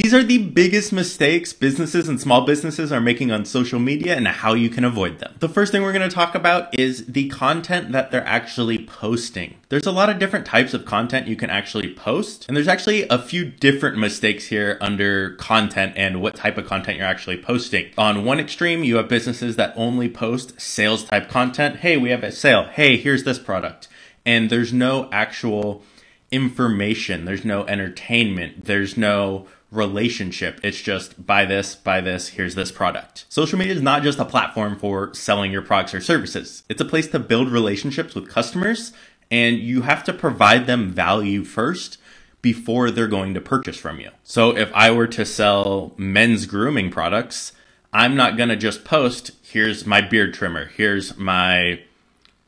These are the biggest mistakes businesses and small businesses are making on social media and how you can avoid them. The first thing we're going to talk about is the content that they're actually posting. There's a lot of different types of content you can actually post, and there's actually a few different mistakes here under content and what type of content you're actually posting. On one extreme, you have businesses that only post sales type content. Hey, we have a sale. Hey, here's this product. And there's no actual information, there's no entertainment, there's no relationship. It's just buy this, buy this, here's this product. Social media is not just a platform for selling your products or services. It's a place to build relationships with customers and you have to provide them value first before they're going to purchase from you. So if I were to sell men's grooming products, I'm not going to just post, here's my beard trimmer, here's my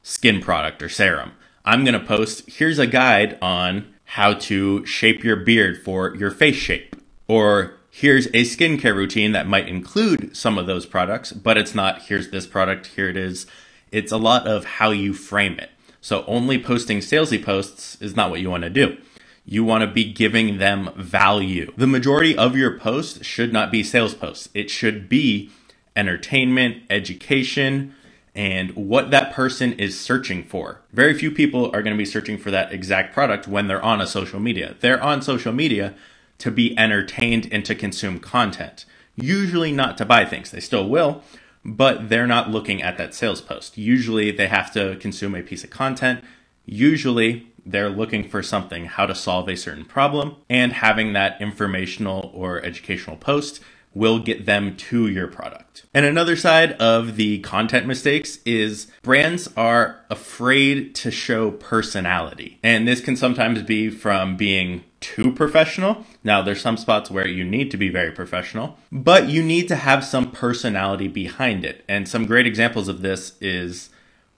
skin product or serum. I'm going to post, here's a guide on how to shape your beard for your face shape. Or here's a skincare routine that might include some of those products, but it's not here's this product, here it is. It's a lot of how you frame it. So only posting salesy posts is not what you want to do. You want to be giving them value. The majority of your posts should not be sales posts. It should be entertainment, education, and what that person is searching for. Very few people are going to be searching for that exact product when they're on a social media. They're on social media to be entertained and to consume content. Usually not to buy things. They still will, but they're not looking at that sales post. Usually they have to consume a piece of content. Usually they're looking for something, how to solve a certain problem, and having that informational or educational post will get them to your product. And another side of the content mistakes is brands are afraid to show personality. And this can sometimes be from being too professional. Now, there's some spots where you need to be very professional, but you need to have some personality behind it. And some great examples of this is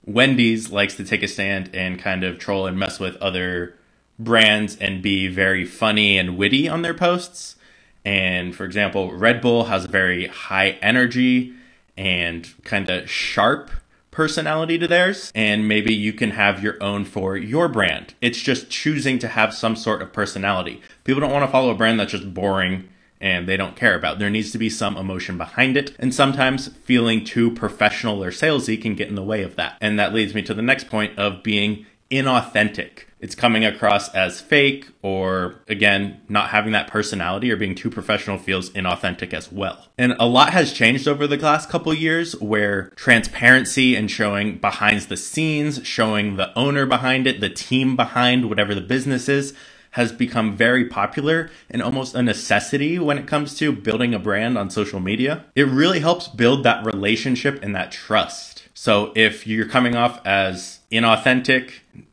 Wendy's likes to take a stand and kind of troll and mess with other brands and be very funny and witty on their posts. And for example, Red Bull has a very high energy and kind of sharp personality to theirs. And maybe you can have your own for your brand. It's just choosing to have some sort of personality. People don't want to follow a brand that's just boring and they don't care about. There needs to be some emotion behind it. And sometimes feeling too professional or salesy can get in the way of that. And that leads me to the next point of being inauthentic it's coming across as fake or again not having that personality or being too professional feels inauthentic as well and a lot has changed over the last couple years where transparency and showing behind the scenes showing the owner behind it the team behind whatever the business is has become very popular and almost a necessity when it comes to building a brand on social media. It really helps build that relationship and that trust. So if you're coming off as inauthentic,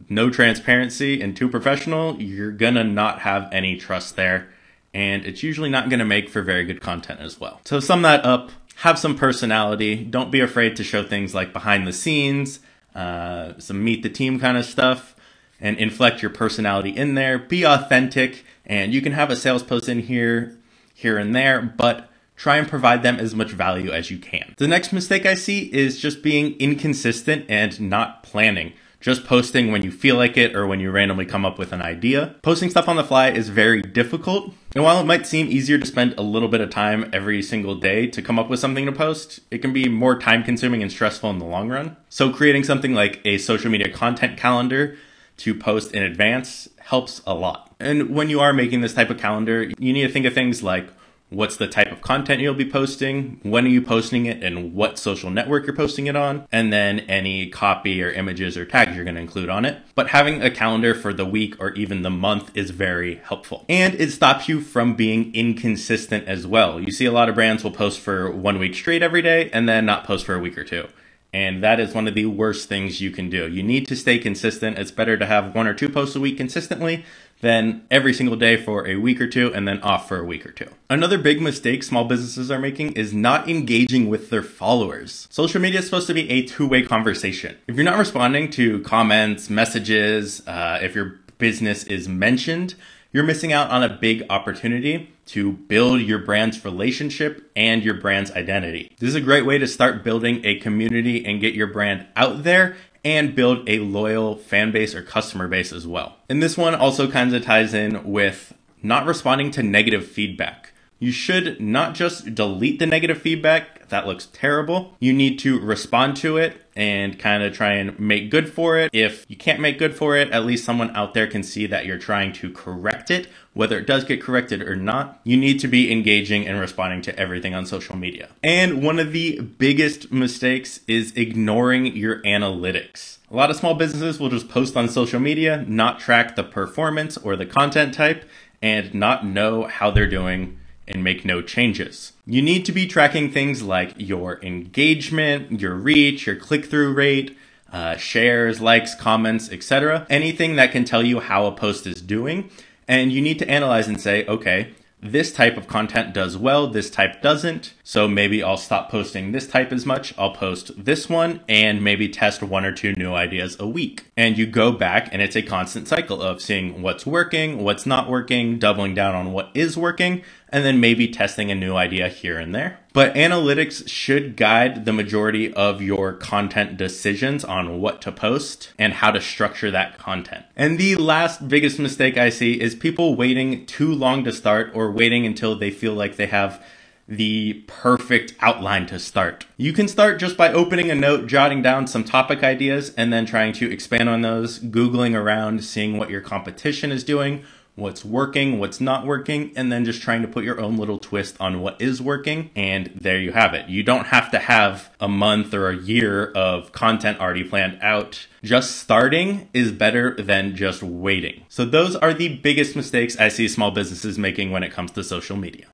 no transparency and too professional, you're gonna not have any trust there. And it's usually not gonna make for very good content as well. So sum that up, have some personality. Don't be afraid to show things like behind the scenes, uh, some meet the team kind of stuff, and inflect your personality in there. Be authentic, and you can have a sales post in here, here and there, but try and provide them as much value as you can. The next mistake I see is just being inconsistent and not planning just posting when you feel like it or when you randomly come up with an idea. Posting stuff on the fly is very difficult. And while it might seem easier to spend a little bit of time every single day to come up with something to post, it can be more time consuming and stressful in the long run. So creating something like a social media content calendar to post in advance helps a lot. And when you are making this type of calendar, you need to think of things like what's the type of content you'll be posting, when are you posting it, and what social network you're posting it on, and then any copy or images or tags you're going to include on it. But having a calendar for the week or even the month is very helpful. And it stops you from being inconsistent as well. You see a lot of brands will post for one week straight every day and then not post for a week or two. And that is one of the worst things you can do. You need to stay consistent. It's better to have one or two posts a week consistently than every single day for a week or two and then off for a week or two. Another big mistake small businesses are making is not engaging with their followers. Social media is supposed to be a two way conversation. If you're not responding to comments, messages, uh, if your business is mentioned, you're missing out on a big opportunity to build your brand's relationship and your brand's identity. This is a great way to start building a community and get your brand out there and build a loyal fan base or customer base as well. And this one also kind of ties in with not responding to negative feedback. You should not just delete the negative feedback, that looks terrible. You need to respond to it and kind of try and make good for it. If you can't make good for it, at least someone out there can see that you're trying to correct it, whether it does get corrected or not. You need to be engaging and responding to everything on social media. And one of the biggest mistakes is ignoring your analytics. A lot of small businesses will just post on social media, not track the performance or the content type, and not know how they're doing and make no changes. You need to be tracking things like your engagement, your reach, your click through rate, uh, shares, likes, comments, etc. Anything that can tell you how a post is doing. And you need to analyze and say, okay, this type of content does well, this type doesn't. So maybe I'll stop posting this type as much. I'll post this one and maybe test one or two new ideas a week. And you go back and it's a constant cycle of seeing what's working, what's not working, doubling down on what is working, and then maybe testing a new idea here and there. But analytics should guide the majority of your content decisions on what to post and how to structure that content. And the last biggest mistake I see is people waiting too long to start or waiting until they feel like they have the perfect outline to start. You can start just by opening a note, jotting down some topic ideas, and then trying to expand on those, Googling around, seeing what your competition is doing, what's working, what's not working, and then just trying to put your own little twist on what is working. And there you have it. You don't have to have a month or a year of content already planned out. Just starting is better than just waiting. So those are the biggest mistakes I see small businesses making when it comes to social media.